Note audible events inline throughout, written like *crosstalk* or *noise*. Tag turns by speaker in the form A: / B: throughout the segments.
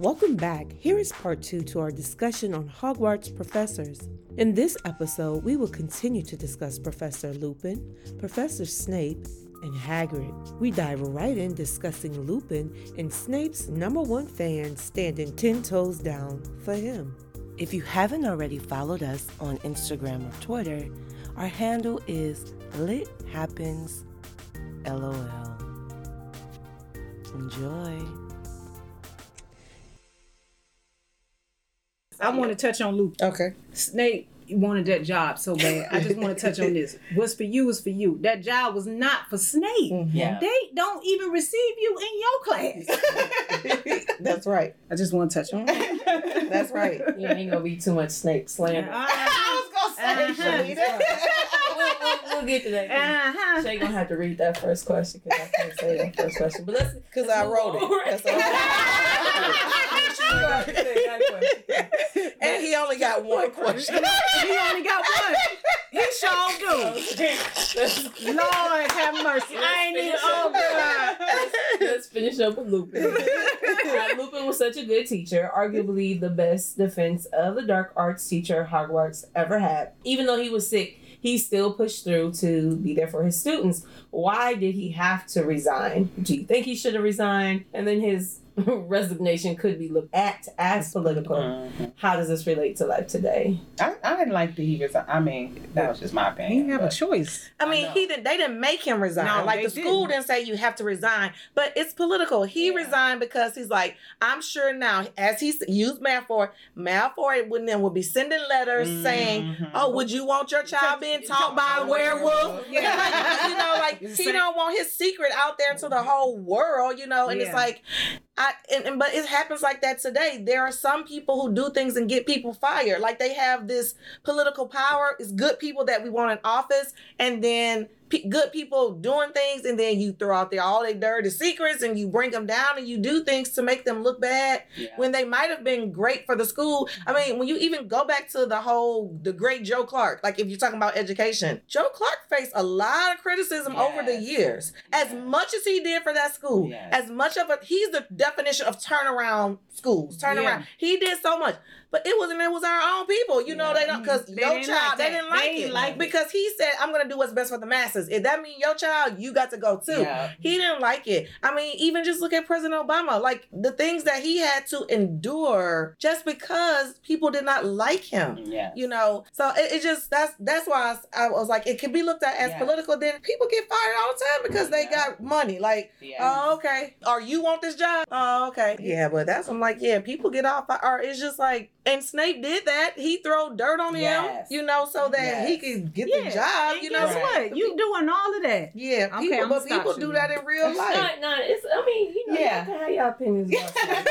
A: Welcome back. Here is part two to our discussion on Hogwarts professors. In this episode, we will continue to discuss Professor Lupin, Professor Snape, and Hagrid. We dive right in discussing Lupin and Snape's number one fan standing 10 toes down for him. If you haven't already followed us on Instagram or Twitter, our handle is Lit Happens LOL. Enjoy.
B: I want to touch on Luke.
A: Okay.
B: Snape wanted that job so bad. I just want to touch on this. *laughs* What's for you is for you. That job was not for Snape.
C: Yeah.
B: They don't even receive you in your class. *laughs*
A: That's right.
B: I just want to touch on that. *laughs*
A: That's right.
C: Yeah, ain't gonna be too much Snape slander.
B: Uh-huh.
C: Uh-huh. we'll, we'll, we'll get to that.
B: Uh-huh.
C: Shay gonna have to read that first question because I can't say that first question. But let's
A: Because I wrote it. That's all. And he only got one question.
B: He only got one. He sure do. Lord have mercy. I ain't even. Oh God.
C: Let's finish up with Lupin. Uh, Lupin was such a good teacher, arguably the best defense of the dark arts teacher Hogwarts ever had. Even though he was sick, he still pushed through to be there for his students. Why did he have to resign? Do you think he should have resigned? And then his *laughs* resignation could be looked at as political.
D: Mhm.
C: How does this relate to life today?
D: I, I didn't like the he was. I mean, that was just my
B: He
D: opinion.
B: didn't have a choice.
A: I mean,
D: I
A: he didn't. They didn't make him resign.
B: No,
A: like the school
B: didn't.
A: didn't say you have to resign, but it's political. He
D: Yeah.
A: resigned because he's like, I'm sure now, as he s- used Malfoy, Malfoy would then would be sending letters saying,
D: Mhm.
A: "Oh, would you want your child being taught by a werewolf?"
B: Yeah. *laughs*
A: Like, *laughs* you know, like
B: It's
A: he
B: same-
A: don't want his secret out there to the whole world. You know, and it's like, I and, and but it happens like that today. There are some people who do things and get people fired. Like they have this political power. It's good people that we want in office, and then pe- good people doing things, and then you throw out there all their dirty secrets, and you bring them down, and you do things to make them look bad
D: Yeah.
A: when they might have been great for the school. I mean, when you even go back to the whole the great Joe Clark, like if you're talking about education, Joe Clark faced a lot of criticism over the
D: Yes.
A: years. As much as he did for that school,
D: Yes.
A: as much of a he's the definition of turnaround schools. Turnaround.
B: Yeah.
A: He did so much. But it wasn't it was our own people. You know,
D: Yeah.
A: they don't because
B: They
A: your
B: didn't
A: child,
B: like
A: they didn't like
B: didn't
A: it.
B: like it.
A: because he said, I'm gonna do what's best for the masses. If that means your child, you got to go too.
D: Yeah.
A: He didn't like it. I mean, even just look at President Obama. Like the things that he had to endure just because people did not like him.
D: Yeah.
A: You know, so it, it just that's that's why I, I was like, it can be looked at as
D: Yeah.
A: political. Then people get fired all the time because they
D: Yeah.
A: got money. Like, oh, okay, or you want this job? Oh, okay, yeah. But that's I'm like, yeah, people get off. Or it's just like, and Snape did that. He throw dirt on him,
D: Yes.
A: you know, so that he could get the job.
B: And
A: You know,
D: Right.
B: what? You doing all of that.
A: yeah,
B: Okay,
A: people,
B: I'ma
A: but
B: stop
A: people
B: you
A: do that in real life.
C: Not, not, it's, I mean, you know,
D: Yeah.
C: you can have your opinions about stuff.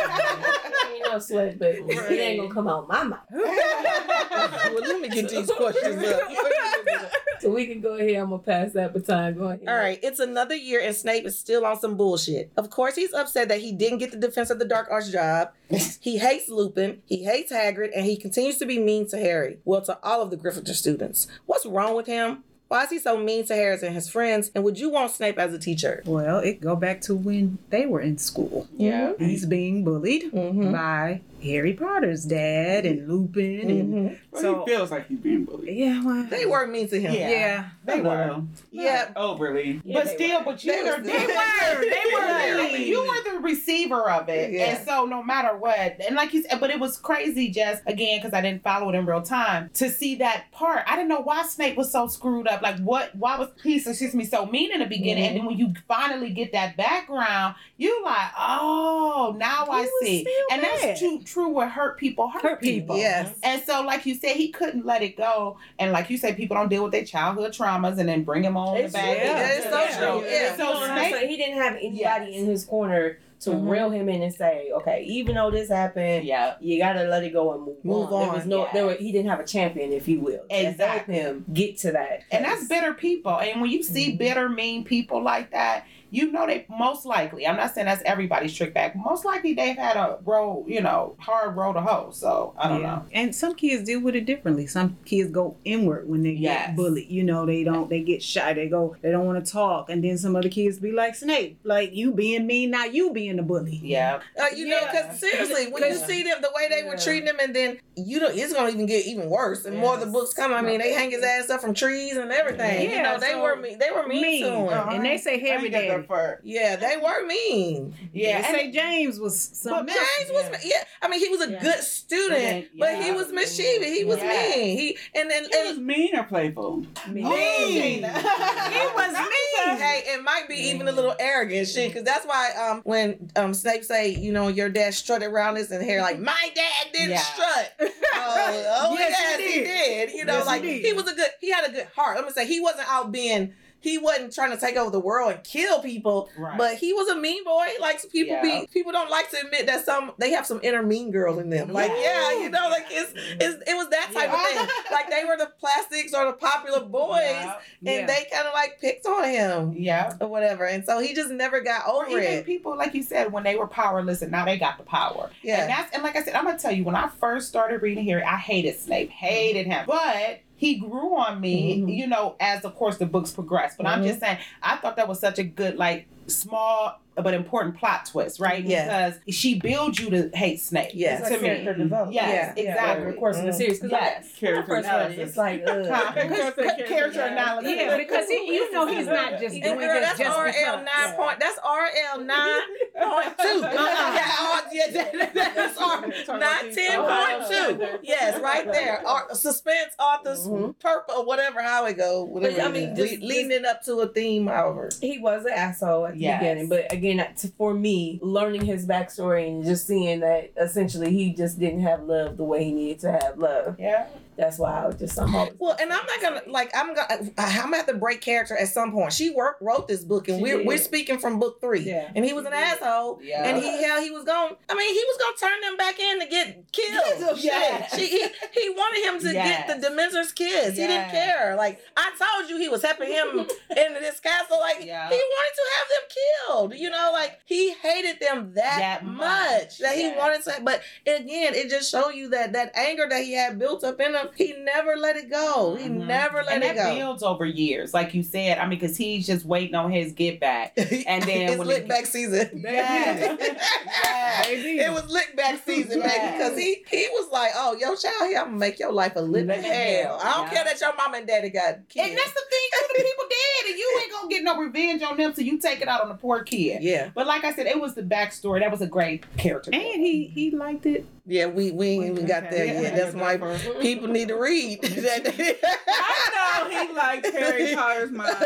C: Ain't no sweat, but it ain't gonna come out my mouth. *laughs*
A: well, let me get these questions up. *laughs*
C: So we can go ahead. I'm gonna pass that baton. Go ahead.
A: All right, it's another year and Snape is still on some bullshit. Of course, he's upset that he didn't get the Defense of the Dark Arts job. *laughs* he hates Lupin, he hates Hagrid, and he continues to be mean to Harry. Well, to all of the Gryffindor students. What's wrong with him? Why is he so mean to Harris and his friends? And would you want Snape as a teacher?
B: Well, it go back to when they were in school.
D: Yeah.
B: He's being bullied
A: Mm-hmm.
B: by Harry Potter's dad and Lupin and
A: Mm-hmm.
E: Well,
B: So-
E: he feels like he's being bullied.
B: yeah, well,
A: They were mean to him.
D: Yeah.
B: yeah.
E: They were.
A: Yeah.
E: Overly.
C: Yeah,
D: but
C: they
D: still,
C: were.
D: but you
A: They
D: were, they were, they were,
A: Yeah.
D: you were the receiver of it,
A: Yeah.
D: and so no matter what, and like you said, but it was crazy, just again because I didn't follow it in real time to see that part. I didn't know why Snape was so screwed up. Like, what? Why was he excuse me so mean in the beginning, and then when you finally get that background, you like, oh, now
B: He
D: I see, and
B: bad.
D: that's true. True, what hurt people hurt,
B: Hurt people.
A: Yes.
D: and so, like you said, he couldn't let it go. And like you said, people don't deal with their childhood traumas and then bring them on
C: It's
D: the back.
C: true.
A: Yeah, it's so true. Yeah.
D: So
C: You know what I'm
D: Snape-
C: saying? he didn't have anybody
D: Yes.
C: in his corner to
A: Mhm.
C: reel him in and say, okay, even though this happened,
D: Yeah.
C: you gotta let it go and move,
A: Move
C: on. There was no,
D: yes.
C: there were, he didn't have a champion, if you will, to help
D: Exactly.
C: him get to that.
D: And that's
C: place.
D: bitter people. And when you see
A: Mhm.
D: bitter, mean people like that, you know they most likely, I'm not saying that's everybody's trick back, most likely they've had a road, you know, hard road to hoe. So I don't
B: Yeah.
D: know.
B: And some kids deal with it differently. Some kids go inward when they
D: Yes.
B: get bullied. You know, they don't they get shy. They go they don't want to talk. And then some other kids be like Snape, like you being mean, now you being the bully.
D: Yeah.
A: Uh, you know, because seriously, when you see them, the way they were treating them and then you know, it's gonna even get even worse. And more of the books come. I mean, they hang his ass up from trees and everything. you
B: Yeah,
A: know, they were mean. They were mean,
B: Mean.
A: to him.
B: Uh-huh. And they say
E: I
B: heavy
E: ain't got
B: daddy.
E: that far.
A: Yeah, they were mean.
D: Yeah.
B: They
D: and-
B: say James was some
A: But James was, yeah. I mean, he was a
C: Yeah.
A: good student,
D: Yeah.
A: but he was mischievous. He was
D: Yeah.
A: mean. He and then
E: He was mean or playful?
A: mean. *laughs*
B: He was mean.
A: Hey, it might be even a little arrogant shit, because that's why um when um Snape say, you know, your dad strutted around this and hair like my dad didn't
D: Yeah.
A: strut. *laughs* Oh, oh
B: Yes,
A: yes,
B: he
A: he
B: did.
A: did. You know,
B: Yes,
A: like
B: did.
A: he was a good he had a good heart. Let me say he wasn't out being he wasn't trying to take over the world and kill people,
D: Right.
A: but he was a mean boy. Like people
D: Yeah.
A: be people don't like to admit that some they have some inner mean girl in them. Like yeah, you know, like it's, it's it was that type of thing. *laughs* Like they were the plastics or the popular boys,
D: Yeah.
B: Yeah.
A: and they kind of like picked on him
D: Yeah.
A: or whatever. And so he just never got
D: Or
A: over
D: even
A: it.
D: people, like you said, when they were powerless and now they got the power.
A: Yeah.
D: And that's and like I said, I'm gonna tell you, when I first started reading here, I hated Snape, hated him. But he grew on me,
A: Mhm.
D: you know, as of course the books progressed. But I'm
A: Mhm.
D: just saying, I thought that was such a good, like, small but important plot twist, right?
A: Yeah.
D: Because she builds you to hate Snape.
A: Yes.
C: It's
D: To
C: like
D: me.
C: character development.
D: Yes,
A: Yeah.
D: exactly.
C: Over the course in the
A: series.
C: series. 'Cause
D: Yes.
C: I- when I
E: Character
C: first read it,
E: analysis.
C: it's like, ugh.
D: Huh? *laughs*
E: Character
D: Character analysis.
B: Yeah, because he, you know he's not just
A: And
B: doing
A: girl,
B: this
A: that's
B: just
A: RL
B: because.
A: nine point. That's RL nine point two. *laughs* Yeah, R- yeah, that's R nine ten point two. Yes, right there. Ar- suspense authors
C: Mhm.
A: purple or whatever. How it go? Whatever.
C: But, I mean, just-
A: Le- leading it up to a theme. However.
C: he was an asshole at the
D: Yes.
C: beginning, but again, to, for me, learning his backstory and just seeing that essentially he just didn't have love the way he needed to have love.
D: Yeah.
C: That's why I was just I'm always
A: Well, and I'm not gonna like I'm gonna I'm gonna have to break character at some point. She worked wrote this book, and
C: She
A: we're
C: did.
A: we're speaking from book three.
C: Yeah.
A: And he was an
C: did.
A: asshole,
D: Yeah.
A: and he hell he was going. I mean, he was gonna turn them back in to get killed. *laughs*
D: Yes.
A: Shit. She, he, he wanted him to
D: Yes.
A: get the Dementor's kiss. He didn't care. Like I told you, he was helping him *laughs* into this castle. Like
D: Yeah.
A: he wanted to have them killed. You know, like he hated them that,
D: That
A: much,
D: much.
A: that he wanted to. But again, it just show you that that anger that he had built up in him, he never let it go. He
D: Mhm.
A: never let
D: and
A: it
D: that
A: go.
D: builds over years, like you said. I mean, because he's just waiting on his get back. *laughs* And then
A: it's
D: when
A: lick
D: it-
A: back season. *laughs* *laughs*
D: Yes.
B: Baby.
A: It was lick back season,
D: Yes.
A: because he he was like, "Oh, yo, child, here I'm gonna make your life a living hell.
D: hell,
A: I don't
D: yeah.
A: care that your mom and daddy got killed."
D: And that's the thing, too. The people dead, and you ain't gonna get no revenge on them, so you take it out on the poor kid.
A: yeah,
D: But like I said, it was the backstory. That was a great character.
B: And he he liked it.
A: yeah, we we ain't even got there
E: Yeah,
A: yet.
E: I
A: why
E: that
A: people need to read. *laughs*
E: I know he liked Harry Potter's mind. *laughs*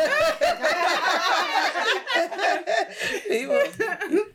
A: people,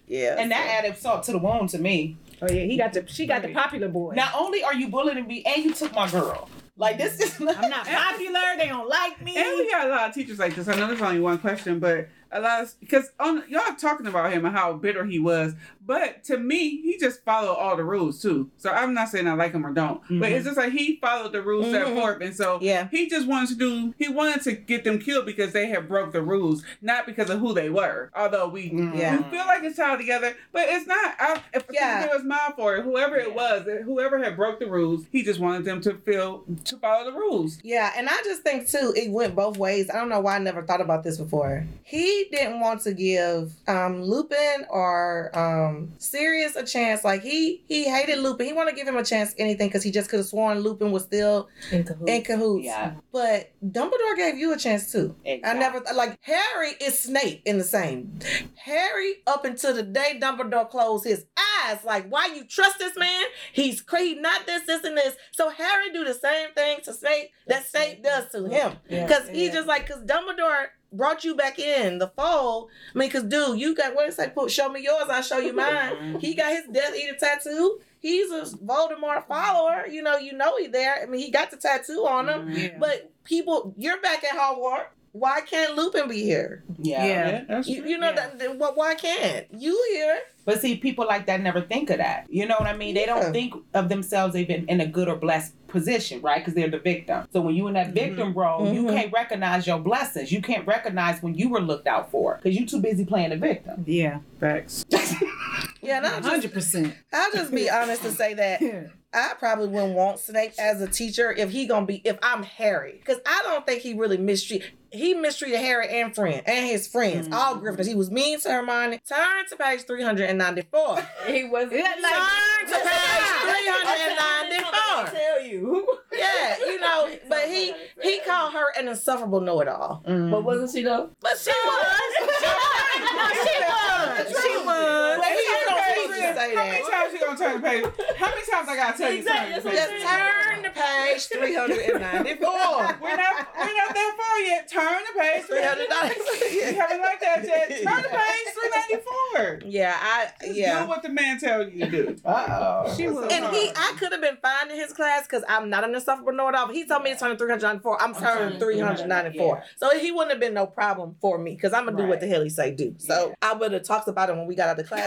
A: yeah,
D: and that added salt to the wound to me.
B: Oh yeah, he got the she got the popular boy.
D: Not only are you bullying me, and you took my girl. Like this is not.
B: I'm not popular. They don't like me.
E: And we got a lot of teachers like this. I know there's only one question, but a lot of because on y'all talking about him and how bitter he was, but to me, he just followed all the rules too. So I'm not saying I like him or don't, but it's just like he followed the rules set
A: Mhm.
E: forth, and so
A: yeah.
E: he just wanted to do. He wanted to get them killed because they had broke the rules, not because of who they were. Although we.
A: Yeah.
E: We feel like it's tied together, but it's not. I, if
A: Yeah.
E: yeah. give us mine for it, whoever it was, whoever had broke the rules, he just wanted them to feel to follow the rules.
A: Yeah, and I just think too, it went both ways. I don't know why I never thought about this before. He didn't want to give um Lupin or um Sirius a chance. Like he he hated Lupin. He wanted to give him a chance anything because he just could have sworn Lupin was still
C: in cahoots.
A: in cahoots.
D: Yeah.
A: But Dumbledore gave you a chance too. I never th- like Harry is Snape in the same. Harry up until the day Dumbledore closed his eyes, like why you trust this man? He's crazy, not this, this, and this. So Harry do the same thing to Snape that Snape does to him,
C: Yeah,
A: because he
C: yeah.
A: just like because Dumbledore brought you back in the fold. I mean, because dude, you got what is that? Put show me yours, I'll show you mine. *laughs* he got his Death Eater tattoo. He's a Voldemort follower. You know, you know he there. I mean, he got the tattoo on him. Mm-hmm.
B: Yeah.
A: But people, you're back at Hogwarts. Why can't Lupin be here?
D: Yeah.
B: Yeah.
E: that's
A: You,
E: true.
A: you know
B: Yeah.
A: that. that- Why why can't you here?
D: But see, people like that never think of that. You know what I mean? They
A: Yeah.
D: don't think of themselves even in a good or blessed position, right? Because they're the victim. So when you in that victim role, you
A: Mhm.
D: can't recognize your blessings. You can't recognize when you were looked out for because you too busy playing the victim.
B: yeah.
E: Facts. *laughs*
A: Yeah, and I'll
B: Hundred percent.
A: I'll just be honest to say that I probably wouldn't want Snape as a teacher if he gonna be if I'm Harry, because I don't think he really mistreat. He mistreated Harry and friend and his friends, all Gryffindors. He was mean to Hermione. Turn to page three hundred and ninety four.
C: He wasn't.
A: Turn to page three hundred and ninety four.
C: Tell you,
A: Yeah, you know, but he he called her an insufferable know it all.
C: but wasn't she though?
A: But she was. she was. She was. But he don't need to say
E: How many times you gonna turn the page? How many times I gotta tell you
C: Exactly,
A: Just turn to page 394. *laughs*
E: We're not we're not that far yet. Turn the page.
A: 394. *laughs*
E: You haven't like that yet. *laughs* Turn the page three ninety four.
A: Yeah, I
E: Do
A: yeah.
E: what the man tells you to do.
D: Uh oh.
B: She was.
A: And he, I could have been fine in his class because I'm not an insufferable know-it-all. He told me to turn 394. I'm turning 394. So he wouldn't have been no problem for me because I'm gonna do what the hell he say do. So I would have talked about it when we got out of class.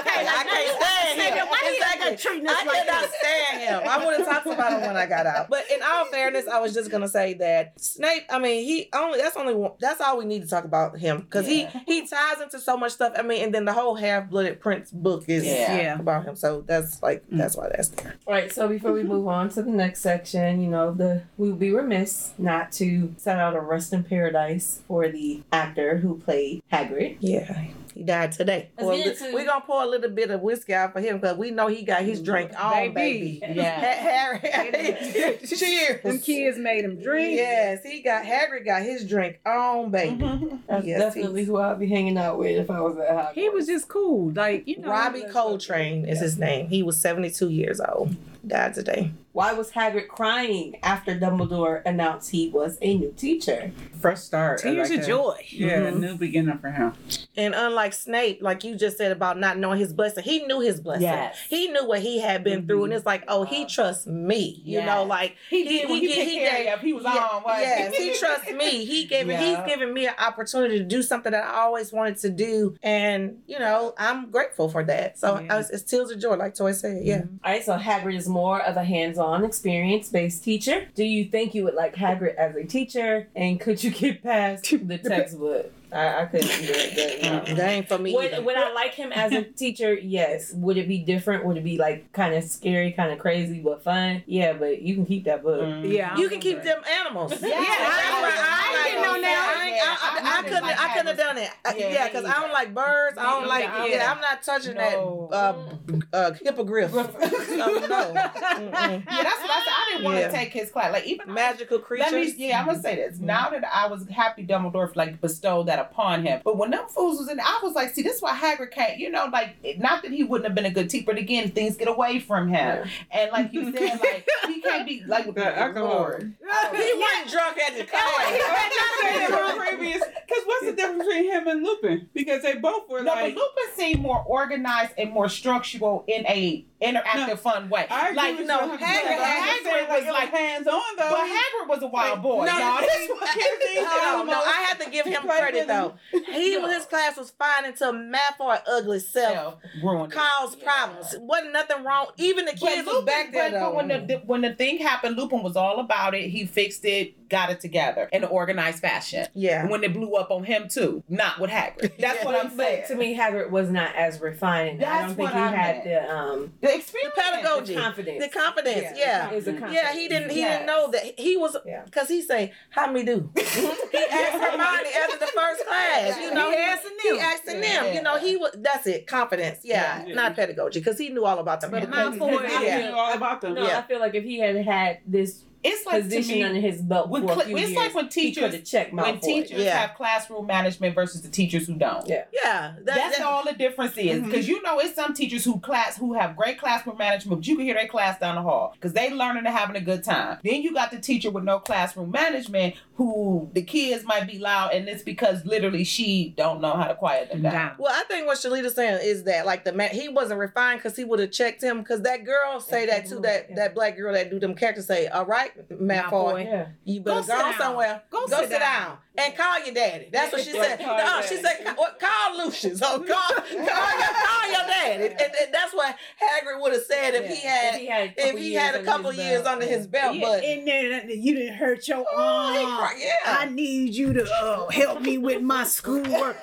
A: okay, I can't stand him.
B: why he
A: Exactly.
B: like treating us
A: I
B: like
A: cannot stand him. I would have talked about him when I got out. But in all fairness, I was just gonna say that Snape. I mean, he only that's only one, that's all we need to talk about him because he he ties into so much stuff. I mean, and then the whole Half Blooded Prince book is
D: Yeah.
B: Yeah.
A: about him. So that's like mm. that's why that's there.
C: Right. So before we move on to the next section, you know, the we would be remiss not to set out a rest in paradise for the actor who played Hagrid.
A: Yeah. He died today.
C: Let's
A: Pour a
C: get
A: li- We're gonna pour a little bit of whiskey out for him because we know he got his mm, drink on, baby.
B: Baby.
D: Yeah. *laughs*
A: Harry, *laughs* cheers.
B: Them kids made him drink.
A: Yes, he got Hagrid got his drink on, baby. Mm-hmm.
C: That's
A: Yes,
C: definitely who I'd be hanging out with if I was at Hogwarts.
B: He was just cool. Like, you know.
A: Robbie Coltrane is his name. He was 72 years old. Died today.
C: Why was Hagrid crying after Dumbledore announced he was a new teacher?
E: Fresh start. I
B: Tears
E: like
B: of
E: that.
B: joy.
E: Yeah, a mm-hmm. new beginning for him.
A: And unlike Snape, like you just said about not knowing his blessing, he knew his blessing.
D: Yes.
A: He knew what he had been through, and mm-hmm. it's like, oh, he trusts me. You know, like
D: He did when he,
A: he-
D: picked
A: he gave-
D: up. He was
A: Yeah,
D: on. wasn't
A: Yes, he *laughs* trusts me. He gave
D: Yeah.
A: he's given me an opportunity to do something that I always wanted to do, and you know I'm grateful for that. So
B: Yeah.
A: I was, it's tears of joy, like Toy said. Yeah,
C: All right, so Hagrid is more of a hands-on, experience-based teacher. Do you think you would like Hagrid as a teacher, and could you get past *laughs* the textbook? I, I couldn't do it. But, no. *laughs*
A: that ain't for me.
C: Would, would I like him as a teacher? Yes. Would it be different? Would it be like kind of scary, kind of crazy, but fun? Yeah, but you can keep that book.
D: Mm.
B: Yeah.
A: you can keep them animals.
D: Yeah,
A: I,
B: I ain't getting on there.
A: I, ain't- I, I, I couldn't. I couldn't have done it. I-
D: Yeah,
A: Yeah, because I don't like birds. I don't like.
D: Yeah.
A: Yeah, I'm not touching
D: No.
A: that uh, uh, hippogriff. *laughs* no, no. Mm-mm.
D: Yeah, that's what I said. I didn't want
A: Yeah.
D: to take his class. Like even
A: Magical creatures.
D: Let me, yeah, I'm gonna say this. Now that I was happy Dumbledore like bestowed that upon him, but when them fools was in, I was like, see, this is why Hagrid can't. You know, like not that he wouldn't have been a good teacher, but again, things get away from him, and like you said, like he can't be like with
E: The
D: the
E: alcohol.
D: Lord.
A: He wasn't drunk at the
E: Because what's the difference between him and Lupin? Because they both were
D: No,
E: like.
D: but Lupin seemed more organized and more structural in a interactive,
E: No,
D: fun way.
E: I agree
D: like
E: with
A: no,
E: you 100%,
A: Hagrid-
E: but I'm
D: Hagrid
E: like,
D: was
E: it
D: like-
E: hands on though.
D: but Hagrid was a wild boy.
A: No,
D: y'all. *laughs*
A: no,
D: This was-
A: No, no, I have to give him credit though. He
D: No.
A: his class was fine until Malfoy ugly self
D: Self ruined it.
A: caused problems. Wasn't nothing wrong. Even the
D: But
A: kids was back there
D: but,
A: though.
D: but when the, the when the thing happened, Lupin was all about it. He fixed it, got it together in an organized fashion.
A: yeah.
D: When it blew up on him too, not with Hagrid. *laughs* That's
A: Yeah.
D: what I'm saying.
C: But to me, Hagrid was not as refined. I don't think
D: what
C: he
D: I
C: had
D: meant.
C: the um
D: the experience,
A: The pedagogy.
C: the confidence.
A: The confidence, yeah.
C: Is a
A: Yeah, he didn't. He
D: Yes.
A: didn't know that he was
C: Yeah.
A: because he say, "How me do?" *laughs* he asked Hermione after the first class. You know,
B: He asking
A: He
B: them.
A: asking them. You know, he was. That's it. Confidence. Yeah,
E: Yeah.
A: not pedagogy because he knew all about them.
B: But
A: pedagogy.
B: my boy-
E: I
A: Yeah.
E: knew all about them.
C: No,
A: Yeah.
C: I feel like if he had had this
D: It's like to
C: position
D: me,
C: under his belt
D: when
C: for a few
D: it's
C: years,
D: like when
C: he could have
D: teachers
C: checked
D: when teachers
A: Yeah.
D: have classroom management versus the teachers who don't.
C: Yeah.
A: Yeah, that,
D: That's
A: that-
D: all the difference is mm-hmm. because you know it's some teachers who class who have great classroom management, but you can hear their class down the hall because they learning and having a good time. Then you got the teacher with no classroom management who the kids might be loud, and it's because literally she don't know how to quiet them down.
B: Down.
A: Well, I think what Shalita's saying is that like the man, he wasn't refined because he would have checked him. Because that girl say that too. That that black girl that do them characters say, "All right, Malfoy,
C: Yeah.
A: you better
B: Go
A: go, somewhere,
B: Go
A: go,
B: sit
A: sit
B: down.
A: down. And call your daddy." That's what she said. No,
E: your
A: she said, "Call- "Call solutions. So call, call, your, *laughs* call your dad. And, and- and that's what Hagrid would have said if he had
C: if he had a
A: if
C: couple
A: he
C: years
A: had a
C: under
A: couple
C: his
A: years
C: belt,
A: under his belt.
B: Yeah,
A: But
B: and then you didn't hurt your
A: Oh, he
B: arm.
A: cry-
B: I need you to uh, help me with my *laughs* schoolwork.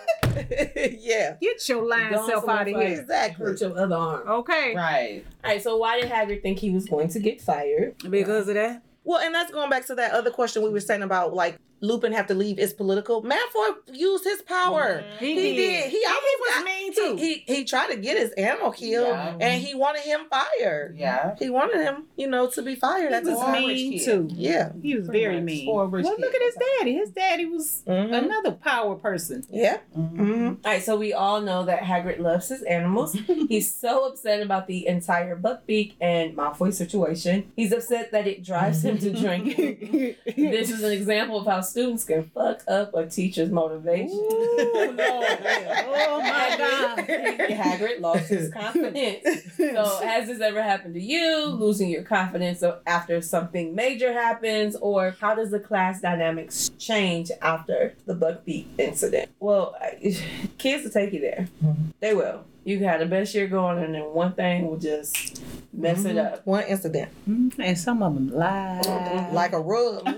A: yeah.
B: Get your lying
C: Go on
B: self out of
C: fire.
B: here.
A: Exactly.
C: Hurt your other arm.
B: Okay.
D: Right.
C: All right. So why did Hagrid think he was going to get fired?
B: Because of that.
A: Well, and that's going back to that other question we were saying about like Lupin have to leave is political. Malfoy used his power.
B: He,
A: He
B: did.
A: did. He
B: And
A: almost
B: he was
A: got-
B: mean
A: He,
B: too.
A: he he tried to get his animal killed,
D: Yeah.
A: and he wanted him fired.
D: Yeah.
A: He wanted him, you know, to be fired at
B: he was
D: Or
A: time.
D: rich
B: mean
D: kid.
B: too.
A: Yeah.
B: He was
D: Pretty
B: very
D: much.
B: mean.
D: Or a rich
B: well,
D: kid.
B: look at his daddy. His daddy was
A: Mhm.
B: another power person.
A: Yeah.
D: Mhm.
A: hmm
C: All right, so we all know that Hagrid loves his animals. *laughs* He's so upset about the entire Buckbeak and Malfoy situation. He's upset that it drives him to drink. *laughs* this is an example of how students can fuck up a teacher's motivation.
B: Ooh, Lord. *laughs* Oh my God.
C: Hagrid lost his confidence. So, *laughs* has this ever happened to you? Losing your confidence after something major happens, or how does the class dynamics change after the Buckbeak incident? Well, *laughs* kids will take you there. Mm-hmm. They will. You had the best year going, and then one thing will just mess it mm-hmm. up.
A: One incident, mm-hmm.
B: and some of them lie.
A: like a rug, *laughs*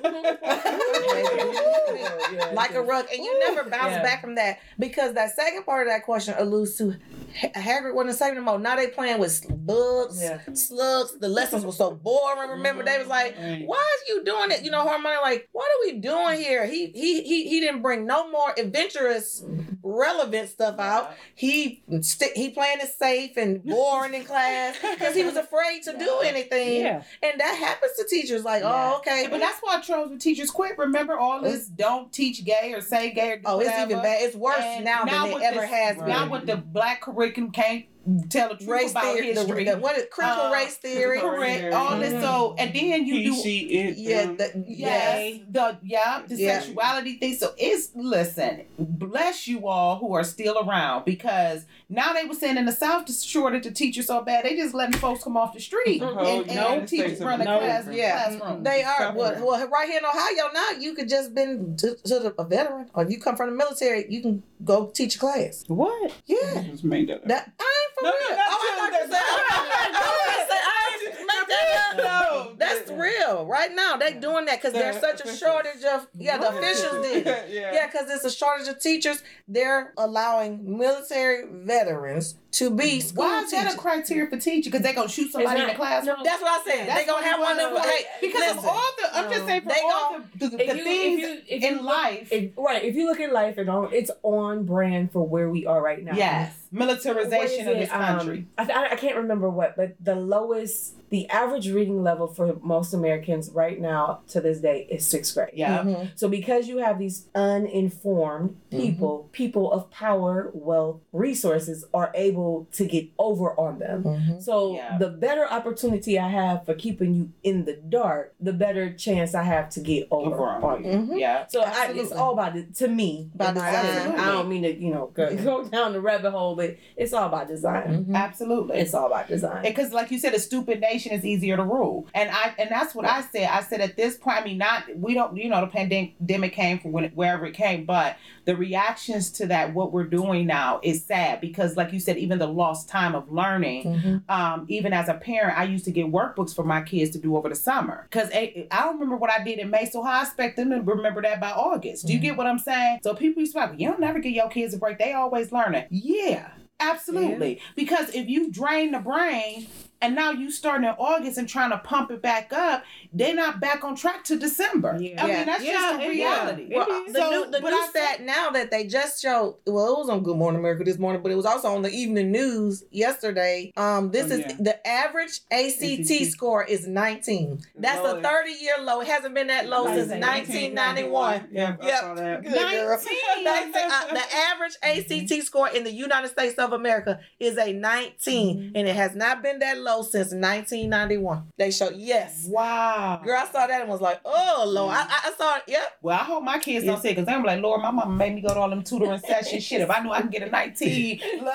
C: Yeah,
A: like a rug, and you never bounce
C: Yeah.
A: back from that because that second part of that question alludes to Ha- Hagrid wasn't saving them all. Now they playing with bugs,
C: Yeah.
A: slugs. The lessons were so boring. Remember, they was like,
E: mm-hmm.
A: "Why is you doing it?" You know, Hermione like, "What are we doing here?" He he he he didn't bring no more adventurous, relevant stuff out. He st- he playing it safe and *laughs* boring in class because he was afraid to do anything.
B: Yeah.
A: And that happens to teachers. Like, oh,
C: Yeah.
A: oh, okay.
D: But that's why trolls with teachers quit. Remember all oh. this don't teach gay or say gay or do
A: oh, it's even bad. It's worse
D: And
A: now, than it ever
D: this-
A: has been.
D: Now with the black curriculum can't tell the truth
A: race
D: about
A: theory,
D: history.
A: the- what is critical
D: Uh,
A: race theory?
D: Correct. All this so and then you
E: He,
D: do
E: she, it.
A: Yeah, the,
D: Yes,
A: yes.
D: the yeah, the
A: Yeah.
D: sexuality thing. So it's listen, bless you all who are still around because now they were saying in the South the shortage of teachers so bad they just letting folks come off the street
E: The whole
D: and, and
E: United
D: teachers run a
E: America.
D: class,
A: Yeah.
D: classroom.
A: They are. Well, well, right here in Ohio now, you could just been to, to the, a veteran, or if you come from the military, you can go teach a class.
B: What?
A: Yeah,
E: Just made that up.
A: that I ain't for
E: No,
A: real.
E: no, that's
A: oh, I thought
E: true. *laughs*
A: you said. I *laughs* was say, I ain't make that up.
E: No,
A: That's real. Right now, they doing that because there's
E: The
A: such a shortage of. Yeah, the officials *laughs* did. it.
E: yeah.
A: Yeah, because it's a shortage of teachers. They're allowing military veterans to be school
D: Why is that
A: teachers.
D: a criteria for teaching? Because they're gonna shoot somebody in the
C: not-
D: classroom.
C: no.
A: That's what I said.
D: That's
A: they gonna have one of them. Hey,
D: because
A: listen,
D: of all the, I'm just saying for
A: They
D: all
A: gon-
D: the, the, the
C: you,
D: things
C: if you, if you
D: in
C: look-
D: life.
C: if- right? If you look at life, and on, it's on brand for where we are right now.
D: yes,
C: What is
D: militarization of
C: it?
D: this country.
C: Um, I, I can't remember what, but the lowest, the average reading level for most Americans right now to this day is sixth grade.
D: yeah.
A: Mhm.
C: So because you have these uninformed people, people of power, wealth, resources are able to get over on them.
A: Mhm.
C: So
D: Yeah.
C: the better opportunity I have for keeping you in the dark, the better chance I have to get over
E: Over on
C: on you.
A: Mhm.
D: Yeah.
C: So I, it's all about it to me.
A: By
C: in my
A: design.
C: I don't mean to, you know, go, go down the rabbit hole, but it's all about design.
A: Mhm.
D: Absolutely.
C: It's all about design.
D: because like you said a stupid nation is easier to rule and i and that's what i said i said at this point i mean not we don't you know the pandemic came from when it, wherever it came but the reactions to that what we're doing now is sad because like you said even the lost time of learning
A: Mhm.
D: um, even as a parent, I used to get workbooks for my kids to do over the summer. Because I don't remember what I did in May, so how I expect them to remember that by August. Do you get what I'm saying? So people used to be like, you don't never give your kids a break. They always learning. Yeah, absolutely. Because if you drain the brain and now you starting in August and trying to pump it back up, they're not back on track to December.
B: Yeah.
D: I
A: Yeah.
D: mean, that's
B: Yeah,
D: just the reality.
B: yeah.
A: Well, the
D: So,
A: new, the
D: but
A: new
D: I
A: stat now that they just showed, well, it was on Good Morning America this morning, but it was also on the evening news yesterday. Um, this
E: Oh,
A: is
E: yeah.
A: the average ACT,
E: ACT.
A: score is 19. That's a 30 year low. It hasn't been that low since 1991.
E: Yeah, I saw that.
A: Good girl.
D: 19. *laughs*
A: 19, uh, *laughs* the average ACT score in the United States of America is a 19, and it has not been that low since 1991. They show yes.
D: Wow.
A: Girl, I saw that and was like, oh Lord. I, I, I saw it. Yep.
D: Well, I hope my kids don't say because I'm like, Lord, my mama made me go to all them tutoring *laughs* sessions. Shit, if I knew I can get a 19. *laughs* *laughs*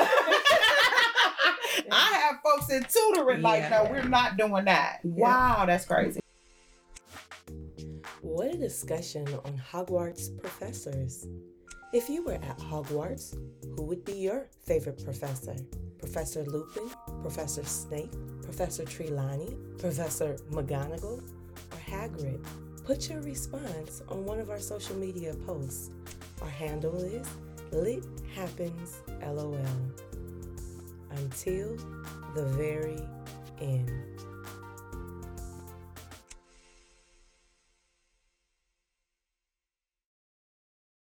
D: I have folks in tutoring like,
A: Yeah.
D: no, we're not doing that. Wow, that's crazy.
F: What a discussion on Hogwarts professors. If you were at Hogwarts, who would be your favorite professor? Professor Lupin, Professor Snape, Professor Trelawney, Professor McGonagall, or Hagrid? Put your response on one of our social media posts. Our handle is Lit Happens LOL. Until the very end.